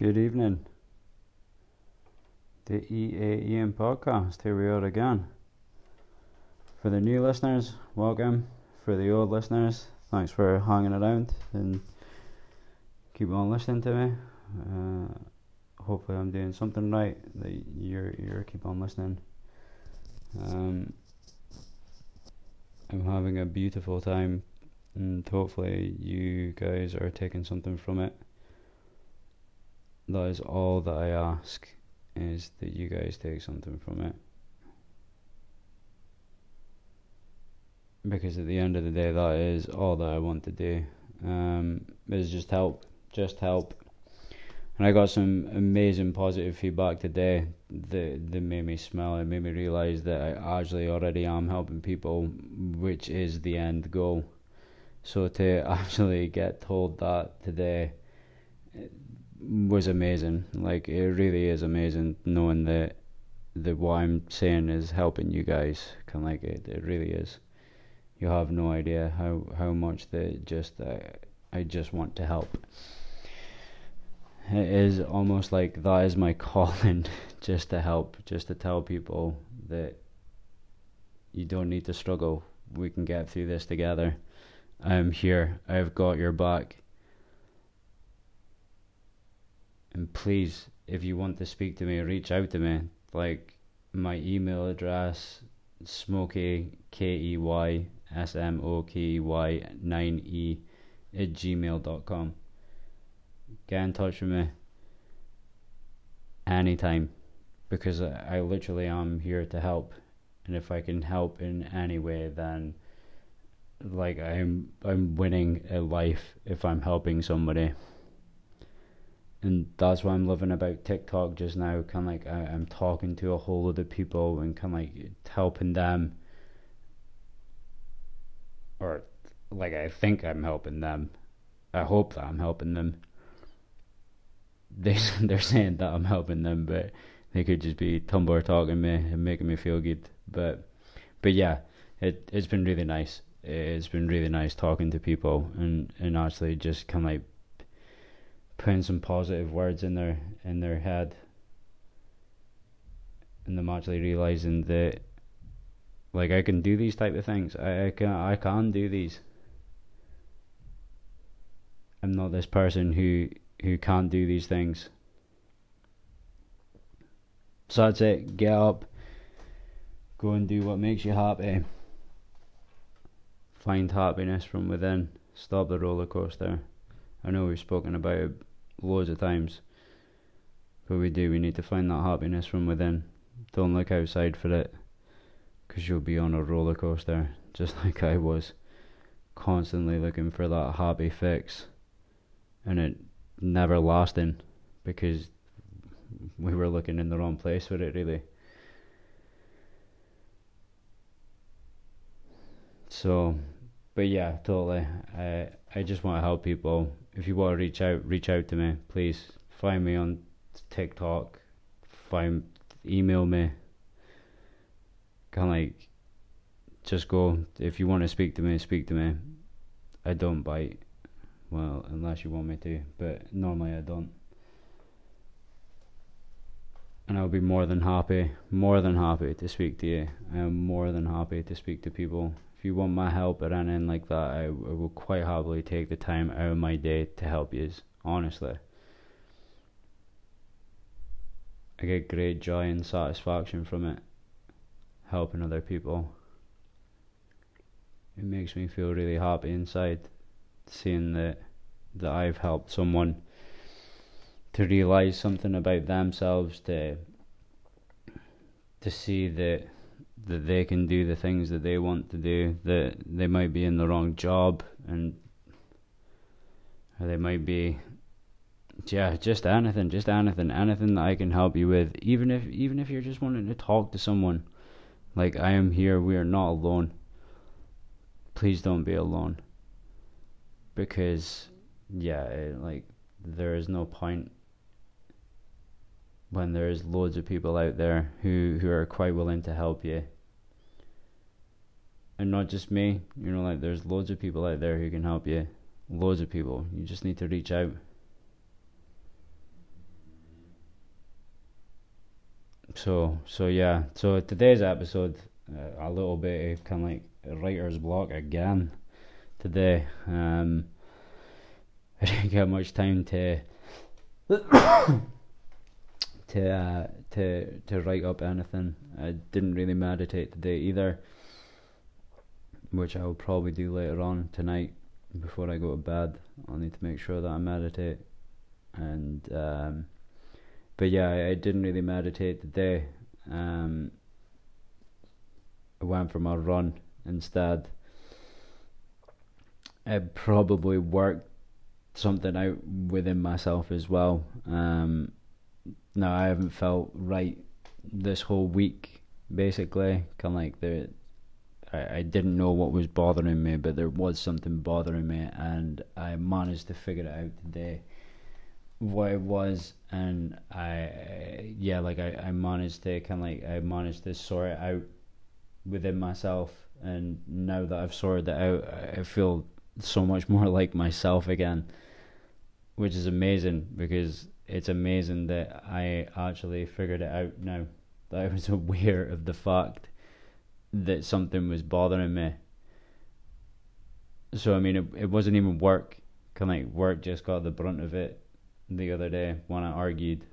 Good evening. The EAEM podcast. Here we are again. For the new listeners, welcome. For the old listeners, thanks for hanging around and keep on listening to me. Uh, hopefully, I'm doing something right that you're you're keep on listening. Um, I'm having a beautiful time, and hopefully, you guys are taking something from it. That is all that I ask is that you guys take something from it. Because at the end of the day, that is all that I want to do. Um, is just help, just help. And I got some amazing positive feedback today that, that made me smile. It made me realize that I actually already am helping people, which is the end goal. So to actually get told that today was amazing. Like it really is amazing knowing that that what I'm saying is helping you guys. Can like it, it really is. You have no idea how how much that just uh, I just want to help. It is almost like that is my calling, just to help, just to tell people that you don't need to struggle. We can get through this together. I'm here. I've got your back and please, if you want to speak to me, reach out to me. Like my email address, smokey k e y s m o k e y nine e at gmail.com. Get in touch with me anytime because I, I literally am here to help, and if I can help in any way, then like I'm I'm winning a life if I'm helping somebody and that's why I'm loving about TikTok just now. Kind of like I, am talking to a whole lot of people and kind of like helping them, or like I think I'm helping them. I hope that I'm helping them. They they're saying that I'm helping them, but they could just be Tumblr talking me and making me feel good. But but yeah, it it's been really nice. It's been really nice talking to people and and actually just kind of like putting some positive words in their in their head and them actually realizing that like I can do these type of things. I, I can I can do these. I'm not this person who who can't do these things. So that's it. Get up. Go and do what makes you happy. Find happiness from within. Stop the roller coaster. I know we've spoken about it loads of times. But we do, we need to find that happiness from within. Don't look outside for it, because you'll be on a roller coaster, just like I was, constantly looking for that happy fix, and it never lasting, because we were looking in the wrong place for it, really. So, but yeah, totally. I I just want to help people if you want to reach out, reach out to me. Please find me on TikTok. Find email me. Kind of like just go. If you want to speak to me, speak to me. I don't bite. Well, unless you want me to, but normally I don't. And I'll be more than happy, more than happy to speak to you. I'm more than happy to speak to people if you want my help or anything like that, I, I will quite happily take the time out of my day to help you. Honestly, I get great joy and satisfaction from it, helping other people. It makes me feel really happy inside, seeing that that I've helped someone to realize something about themselves, to to see that that they can do the things that they want to do. That they might be in the wrong job, and they might be, yeah, just anything, just anything, anything that I can help you with. Even if even if you're just wanting to talk to someone, like I am here. We are not alone. Please don't be alone. Because, yeah, it, like there is no point when there's loads of people out there who, who are quite willing to help you. And not just me, you know, like there's loads of people out there who can help you. Loads of people. You just need to reach out. so so yeah. So today's episode, uh, a little bit of kind of like writer's block again today. Um, I didn't get much time to to uh, to to write up anything. I didn't really meditate today either, which I will probably do later on tonight before I go to bed. I'll need to make sure that I meditate, and um, but yeah, I, I, didn't really meditate today. Um, I went for my run instead. I probably worked something out within myself as well. Um, no, I haven't felt right this whole week. Basically, kind of like the, I, I didn't know what was bothering me, but there was something bothering me, and I managed to figure it out today. What it was, and I, yeah, like I, I managed to kind of like I managed to sort it out within myself, and now that I've sorted it out, I feel so much more like myself again, which is amazing because it's amazing that I actually figured it out now. That I was aware of the fact that something was bothering me. So I mean, it it wasn't even work. Kind of like work just got the brunt of it the other day when I argued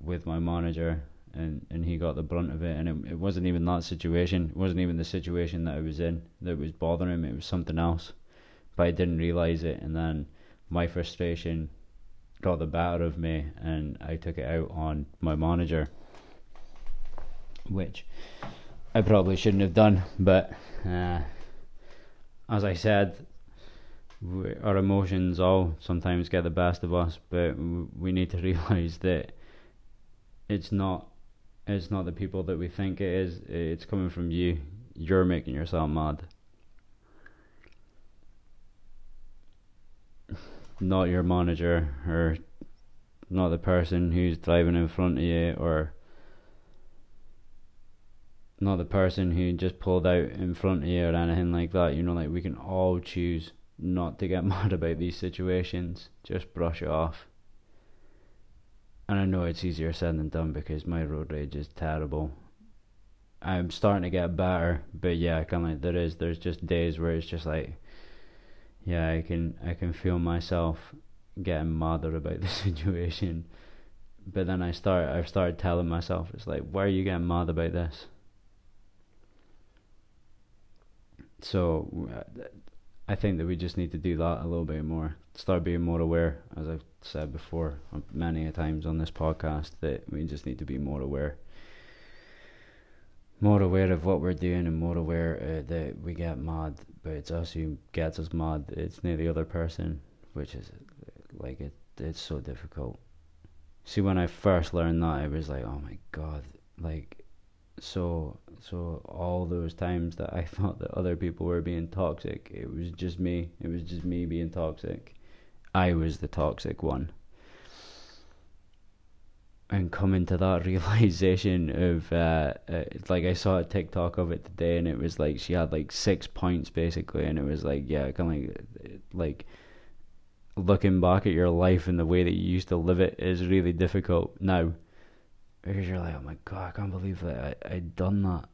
with my manager, and and he got the brunt of it. And it it wasn't even that situation. It wasn't even the situation that I was in that was bothering me. It was something else, but I didn't realize it. And then my frustration got the better of me and I took it out on my manager, which I probably shouldn't have done. But uh, as I said, we, our emotions all sometimes get the best of us, but we need to realize that it's not it's not the people that we think it is. It's coming from you. You're making yourself mad. Not your manager or not the person who's driving in front of you or not the person who just pulled out in front of you or anything like that. You know, like we can all choose not to get mad about these situations. Just brush it off. And I know it's easier said than done because my road rage is terrible. I'm starting to get better, but yeah, kind of like there is. There's just days where it's just like yeah, I can I can feel myself getting madder about the situation. But then I start I've started telling myself it's like why are you getting mad about this? So I think that we just need to do that a little bit more. Start being more aware, as I've said before uh, many a times on this podcast, that we just need to be more aware more aware of what we're doing and more aware uh, that we get mad, but it's us who gets us mad. It's not the other person, which is like it. It's so difficult. See, when I first learned that, I was like, oh my god, like so so all those times that I thought that other people were being toxic, it was just me. It was just me being toxic. I was the toxic one and coming to that realization of uh, uh, like I saw a TikTok of it today, and it was like she had like six points basically, and it was like yeah, kind of like like looking back at your life and the way that you used to live it is really difficult now because you're like oh my god, I can't believe that I I done that.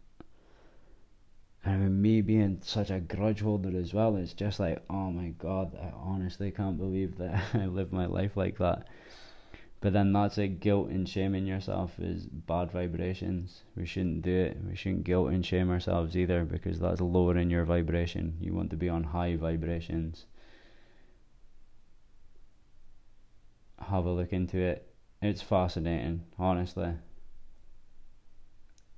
And I mean, me being such a grudge holder as well, it's just like, oh my god, I honestly can't believe that I lived my life like that. But then that's like guilt and shaming yourself is bad vibrations. We shouldn't do it. We shouldn't guilt and shame ourselves either because that's lowering your vibration. You want to be on high vibrations. Have a look into it. It's fascinating, honestly.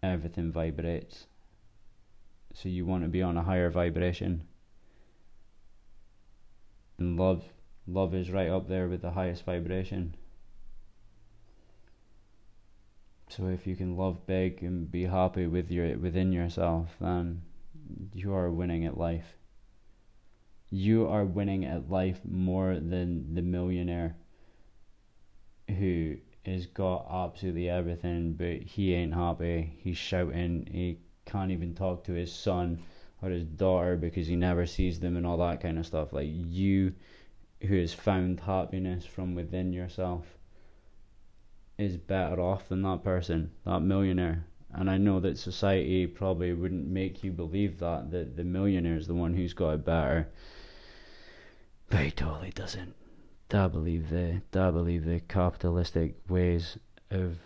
Everything vibrates. So you want to be on a higher vibration. And love love is right up there with the highest vibration. So if you can love big and be happy with your within yourself, then you are winning at life. You are winning at life more than the millionaire who has got absolutely everything, but he ain't happy. He's shouting. He can't even talk to his son or his daughter because he never sees them and all that kind of stuff. Like you, who has found happiness from within yourself is better off than that person, that millionaire. And I know that society probably wouldn't make you believe that, that the millionaire is the one who's got it better. But he totally doesn't. I believe the I believe the capitalistic ways of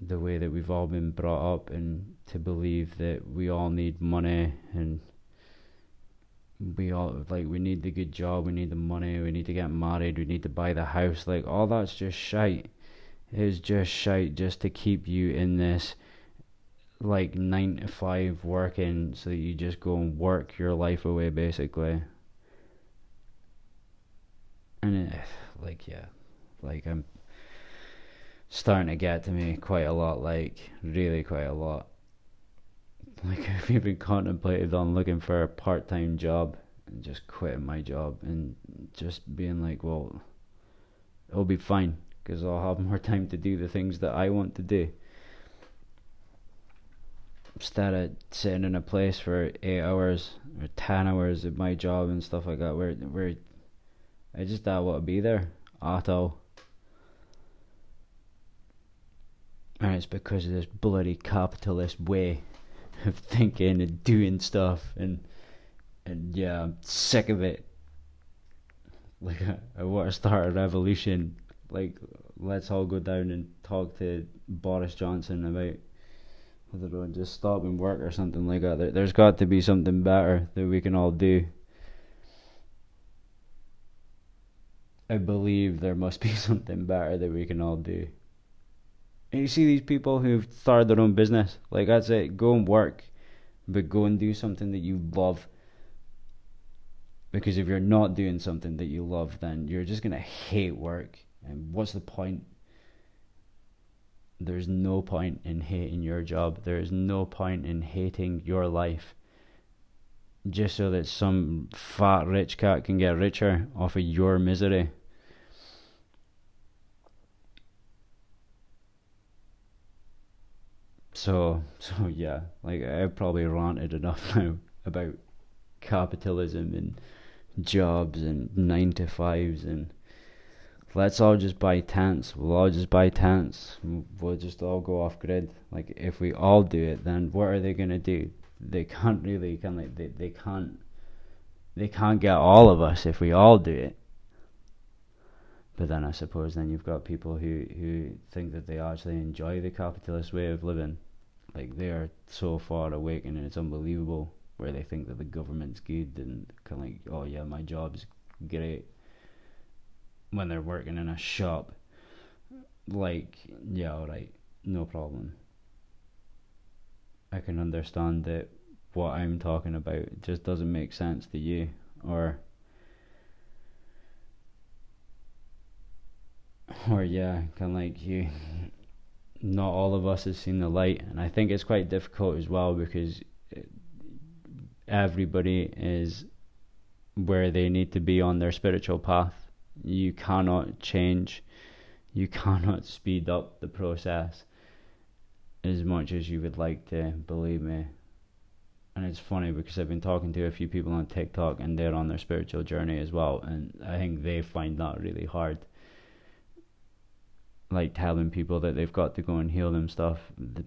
the way that we've all been brought up and to believe that we all need money and we all like we need the good job, we need the money, we need to get married, we need to buy the house, like all that's just shite. It's just shite just to keep you in this like nine to five working so that you just go and work your life away basically. And it, like yeah, like I'm starting to get to me quite a lot, like really quite a lot. Like I've even contemplated on looking for a part time job and just quitting my job and just being like, well, it'll be fine because I'll have more time to do the things that I want to do. Instead of sitting in a place for eight hours or ten hours at my job and stuff like that, where where I just don't want to be there at all. And it's because of this bloody capitalist way of thinking and doing stuff and and yeah, I'm sick of it. Like I, I want to start a revolution. Like let's all go down and talk to Boris Johnson about I don't know, just stopping work or something like that. There, there's got to be something better that we can all do. I believe there must be something better that we can all do. And you see these people who've started their own business, like that's it. Go and work, but go and do something that you love. Because if you're not doing something that you love, then you're just gonna hate work. And what's the point? There's no point in hating your job. There is no point in hating your life. Just so that some fat rich cat can get richer off of your misery. So, so yeah, like I've probably ranted enough now about capitalism and jobs and nine to fives and let's all just buy tents. We'll all just buy tents. We'll just all go off grid. Like if we all do it, then what are they gonna do? They can't really can like they, they can't they can't get all of us if we all do it. But then I suppose then you've got people who, who think that they actually enjoy the capitalist way of living like they are so far awake and it's unbelievable where they think that the government's good and kind of like oh yeah my job's great when they're working in a shop like yeah alright no problem I can understand that what I'm talking about just doesn't make sense to you or or yeah kind of like you not all of us has seen the light, and I think it's quite difficult as well because uh, everybody is where they need to be on their spiritual path. You cannot change, you cannot speed up the process as much as you would like to, believe me. And it's funny because I've been talking to a few people on TikTok and they're on their spiritual journey as well, and I think they find that really hard like telling people that they've got to go and heal them stuff,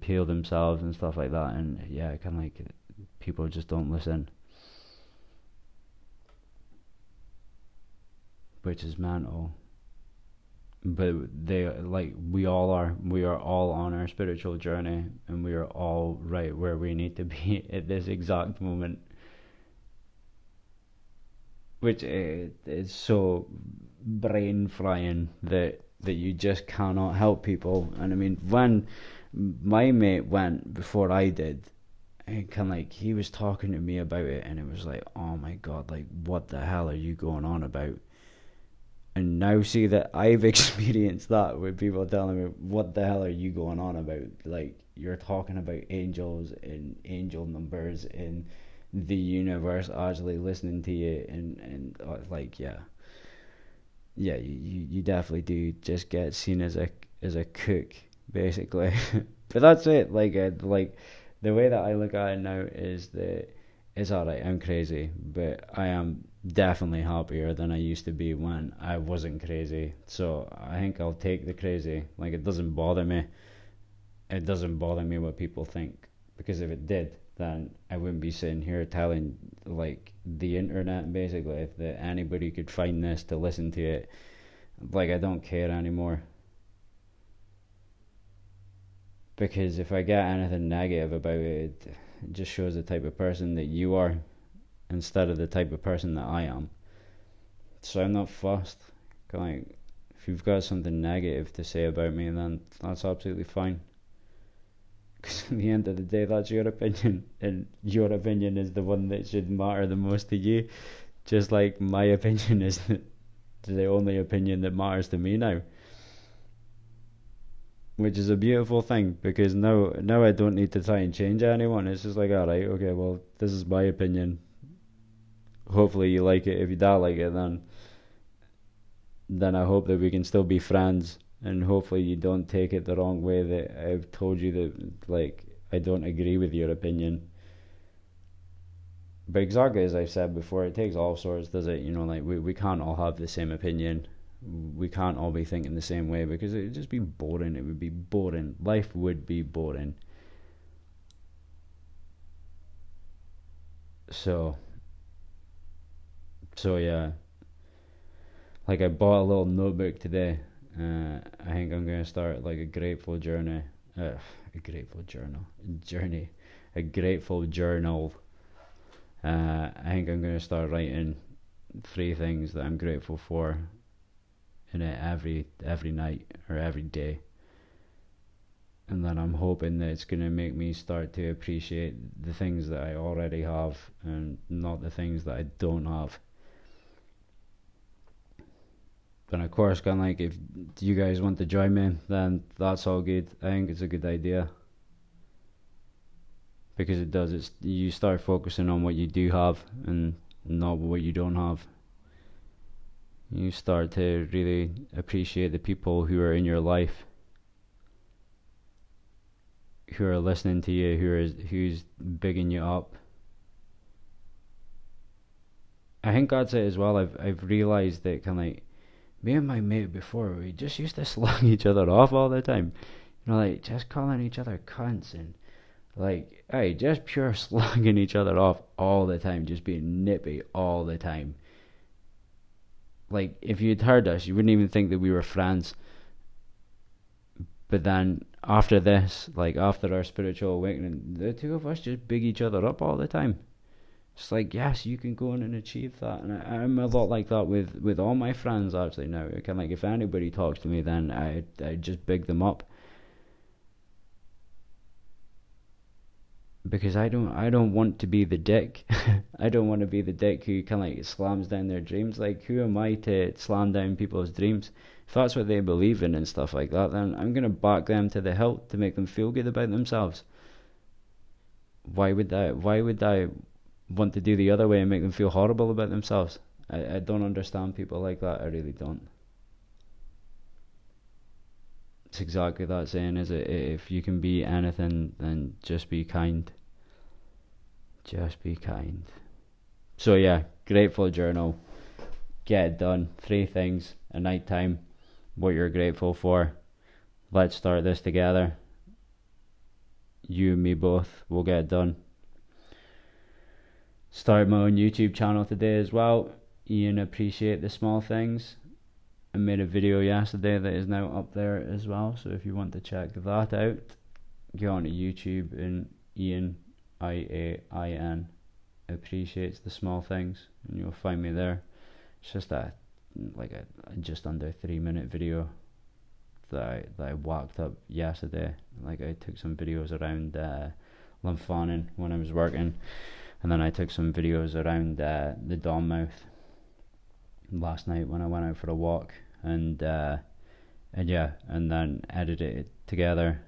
heal themselves and stuff like that. And yeah, kind of like people just don't listen, which is mental. But they like we all are. We are all on our spiritual journey, and we are all right where we need to be at this exact moment. Which eh, is, is so brain frying that that you just cannot help people. And I mean, when my mate went before I did, and kind of like he was talking to me about it, and it was like, oh my god, like what the hell are you going on about? And now see that I've experienced that with people telling me, what the hell are you going on about? Like you're talking about angels and angel numbers and the universe actually listening to you, and and uh, like yeah yeah, you, you definitely do just get seen as a as a cook basically. but that's it. Like uh, like the way that I look at it now is that it's alright. I'm crazy, but I am definitely happier than I used to be when I wasn't crazy. So I think I'll take the crazy. Like it doesn't bother me. It doesn't bother me what people think because if it did, then I wouldn't be sitting here telling like the internet basically if the, anybody could find this to listen to it. Like I don't care anymore. Because if I get anything negative about it, it just shows the type of person that you are instead of the type of person that I am. So I'm not fussed. Like, if you've got something negative to say about me, then that's absolutely fine. Because at the end of the day, that's your opinion, and your opinion is the one that should matter the most to you. Just like my opinion is the only opinion that matters to me now which is a beautiful thing because now now I don't need to try and change anyone. It's just like, all right, okay, well, this is my opinion hopefully you like it. If you don't like it, then then I hope that we can still be friends, and hopefully you don't take it the wrong way that I've told you that like I don't agree with your opinion. But exactly as I've said before, it takes all sorts, does it? You know, like we, we can't all have the same opinion. We can't all be thinking the same way because it would just be boring. It would be boring. Life would be boring. So so yeah, like I bought a little notebook today. Uh, I think I'm gonna start like a grateful journey. Uh, a grateful journal journey, a grateful journal. Uh, I think I'm gonna start writing three things that I'm grateful for in it every every night or every day. And then I'm hoping that it's gonna make me start to appreciate the things that I already have and not the things that I don't have. And of course, kind of like if you guys want to join me, then that's all good. I think it's a good idea because it does. It's you start focusing on what you do have and not what you don't have. You start to really appreciate the people who are in your life, who are listening to you, who is who's bigging you up. I think that's it as well. I've I've realized that kind of like me and my mate before, we just used to slug each other off all the time. You know, like just calling each other cunts and like, hey, just pure slugging each other off all the time, just being nippy all the time. Like, if you'd heard us, you wouldn't even think that we were friends. But then after this, like after our spiritual awakening, the two of us just big each other up all the time. It's like yes, you can go on and achieve that, and I, am a lot like that with with all my friends actually now. Kind like if anybody talks to me, then I I just big them up because I don't I don't want to be the dick. I don't want to be the dick who kind of like slams down their dreams. Like who am I to slam down people's dreams? If that's what they believe in and stuff like that, then I'm gonna back them to the hilt to make them feel good about themselves. Why would I? Why would I want to do the other way and make them feel horrible about themselves. I, I don't understand people like that. I really don't. It's exactly that saying, is it? If you can be anything, then just be kind. Just be kind. So yeah, grateful journal. Get it done. Three things a night time. What you're grateful for. Let's start this together. You and me both. We'll get it done started my own YouTube channel today as well. Iain appreciate the small things. I made a video yesterday that is now up there as well. So if you want to check that out, go on to YouTube and Iain I A I N appreciates the small things, and you'll find me there. It's just a like a, just under three minute video that I that I walked up yesterday. Like I took some videos around uh, when I was working and then I took some videos around uh, the Donmouth last night when I went out for a walk, and uh, and yeah, and then edited it together.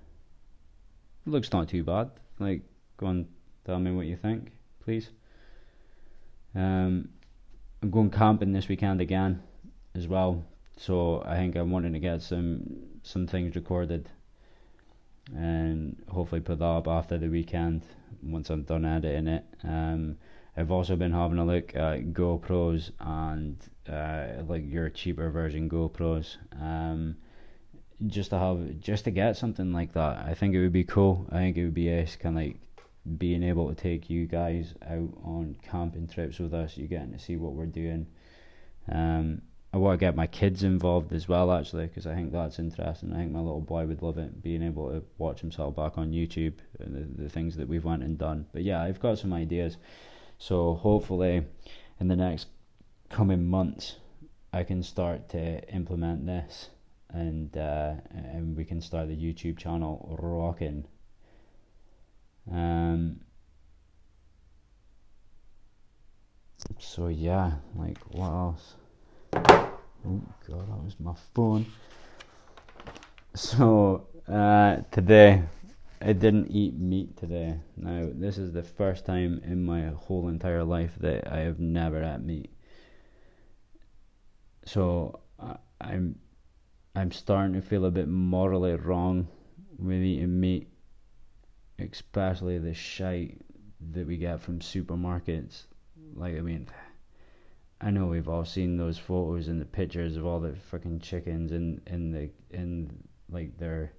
It looks not too bad. Like, go and tell me what you think, please. Um, I'm going camping this weekend again, as well. So I think I'm wanting to get some some things recorded, and hopefully put that up after the weekend once I'm done editing it. Um, I've also been having a look at GoPros and uh, like your cheaper version GoPros. Um, just to have just to get something like that. I think it would be cool. I think it would be ace kind of like being able to take you guys out on camping trips with us. You're getting to see what we're doing. Um, I want to get my kids involved as well, actually, because I think that's interesting. I think my little boy would love it, being able to watch himself back on YouTube and the, the things that we've went and done. But yeah, I've got some ideas. So hopefully, in the next coming months, I can start to implement this, and uh, and we can start the YouTube channel rocking. Um. So yeah, like what else? Oh god, that was my phone. So uh, today, I didn't eat meat today. Now this is the first time in my whole entire life that I have never had meat. So I, I'm, I'm starting to feel a bit morally wrong with eating meat, especially the shite that we get from supermarkets. Like I mean I know we've all seen those photos and the pictures of all the fucking chickens in in the in like their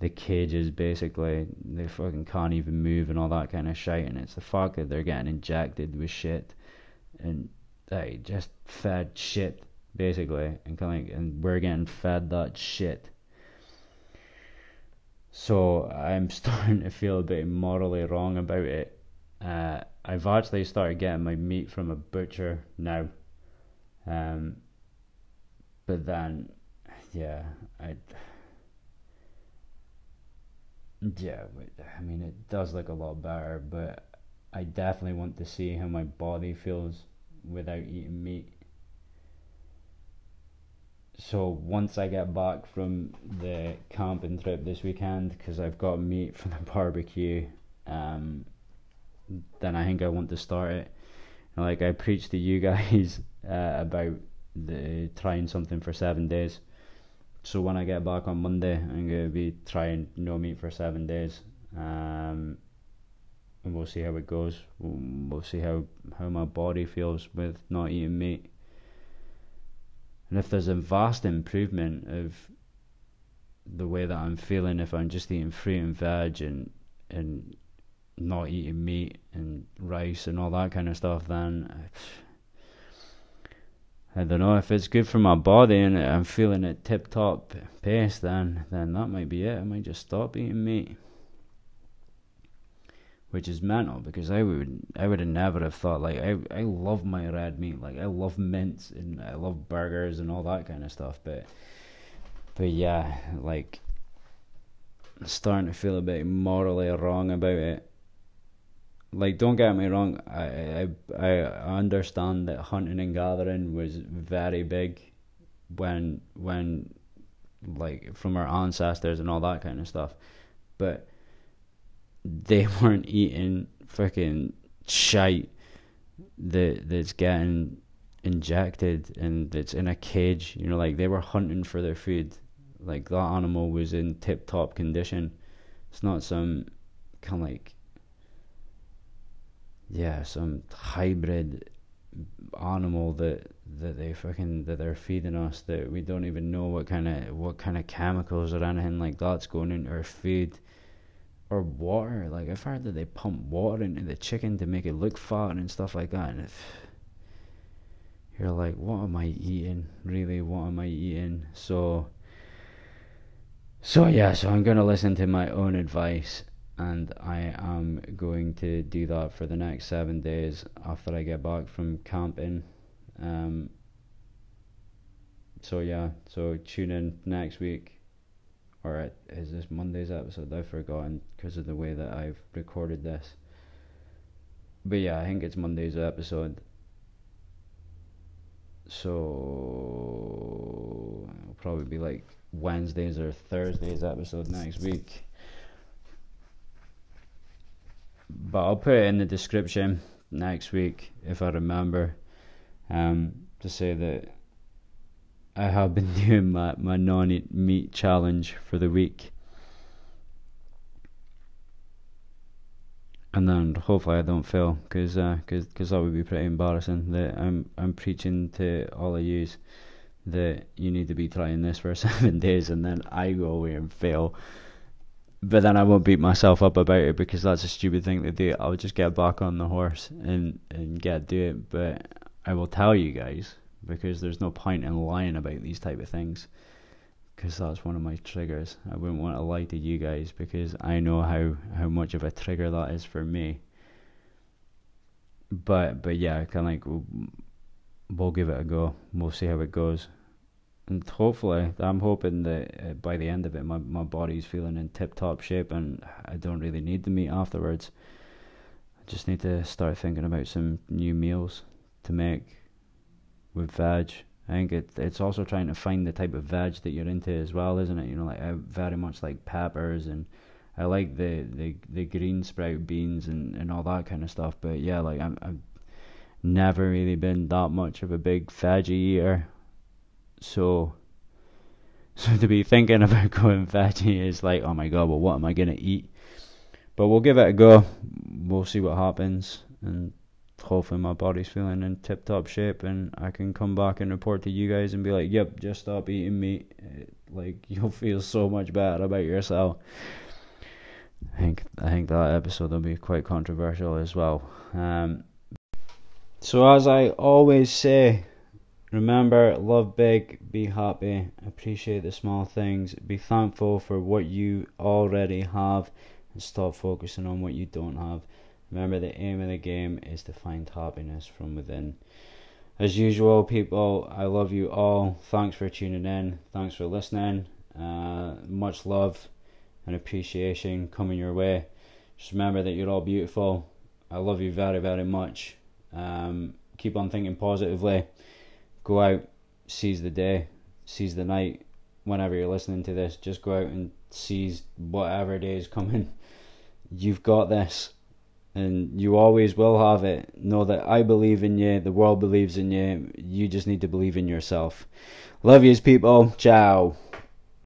the cages basically. They fucking can't even move and all that kind of shit and it's the fact that they're getting injected with shit and they just fed shit basically and like, and we're getting fed that shit. So I'm starting to feel a bit morally wrong about it uh, I've actually started getting my meat from a butcher now. Um, but then, yeah, I. Yeah, I mean, it does look a lot better, but I definitely want to see how my body feels without eating meat. So once I get back from the camping trip this weekend, because I've got meat from the barbecue, um, then I think I want to start it. Like I preached to you guys uh, about the trying something for seven days. So when I get back on Monday, I'm gonna be trying no meat for seven days, um, and we'll see how it goes. We'll see how how my body feels with not eating meat. And if there's a vast improvement of the way that I'm feeling if I'm just eating fruit and veg and and not eating meat and rice and all that kind of stuff, then uh, I don't know if it's good for my body and I'm feeling it tip top pace. Then then that might be it. I might just stop eating meat, which is mental because I would I would have never have thought like I I love my red meat like I love mince and I love burgers and all that kind of stuff, but but yeah like. starting to feel a bit morally wrong about it like don't get me wrong I, I i understand that hunting and gathering was very big when when like from our ancestors and all that kind of stuff but they weren't eating freaking shite that that's getting injected and it's in a cage you know like they were hunting for their food. Like that animal was in tip top condition. It's not some kind of like yeah, some hybrid animal that that they fucking that they're feeding us that we don't even know what kind of what kind of chemicals or anything like that's going into our food or water. Like I've heard that they pump water into the chicken to make it look fat and stuff like that. And if you're like, what am I eating? Really, what am I eating? So, so yeah. So I'm gonna listen to my own advice and I am going to do that for the next seven days after I get back from camping. Um, so yeah, so tune in next week, or is this Monday's episode? I've forgotten because of the way that I've recorded this. But yeah, I think it's Monday's episode. So it'll probably be like Wednesdays or Thursdays episode next week but I'll put it in the description next week if I remember um, to say that I have been doing my, my non meat challenge for the week. and then hopefully I don't fail, because uh, cause, cause that would be pretty embarrassing. That I'm I'm preaching to all of yous that you need to be trying this for seven days, and then I go away and fail. But then I won't beat myself up about it because that's a stupid thing to do. I'll just get back on the horse and and get do it. But I will tell you guys because there's no point in lying about these type of things because that's one of my triggers. I wouldn't want to lie to you guys because I know how how much of a trigger that is for me. But but yeah, kind of like we'll, we'll give it a go. We'll see how it goes, and hopefully, I'm hoping that uh, by the end of it, my my body's feeling in tip top shape, and I don't really need the meat afterwards. I just need to start thinking about some new meals to make with veg I think it, it's also trying to find the type of veg that you're into as well, isn't it? You know, like I very much like peppers and I like the, the, the green sprout beans and, and all that kind of stuff. But yeah, like I'm, I've never really been that much of a big veggie eater. So, so to be thinking about going veggie is like, oh my god, well, what am I gonna eat? But we'll give it a go. We'll see what happens, and hopefully my body's feeling in tip top shape and I can come back and report to you guys and be like, yep, just stop eating meat. Like you'll feel so much better about yourself. I think I think that episode will be quite controversial as well. Um, so as I always say, remember love big, be happy, appreciate the small things, be thankful for what you already have, and stop focusing on what you don't have. Remember, the aim of the game is to find happiness from within. As usual, people, I love you all. Thanks for tuning in. Thanks for listening. Uh, much love and appreciation coming your way. Just remember that you're all beautiful. I love you very, very much. Um, keep on thinking positively. Go out, seize the day, seize the night. Whenever you're listening to this, just go out and seize whatever day is coming. You've got this and you always will have it. Know that I believe in you, the world believes in you, you just need to believe in yourself. Love yous, people. Ciao.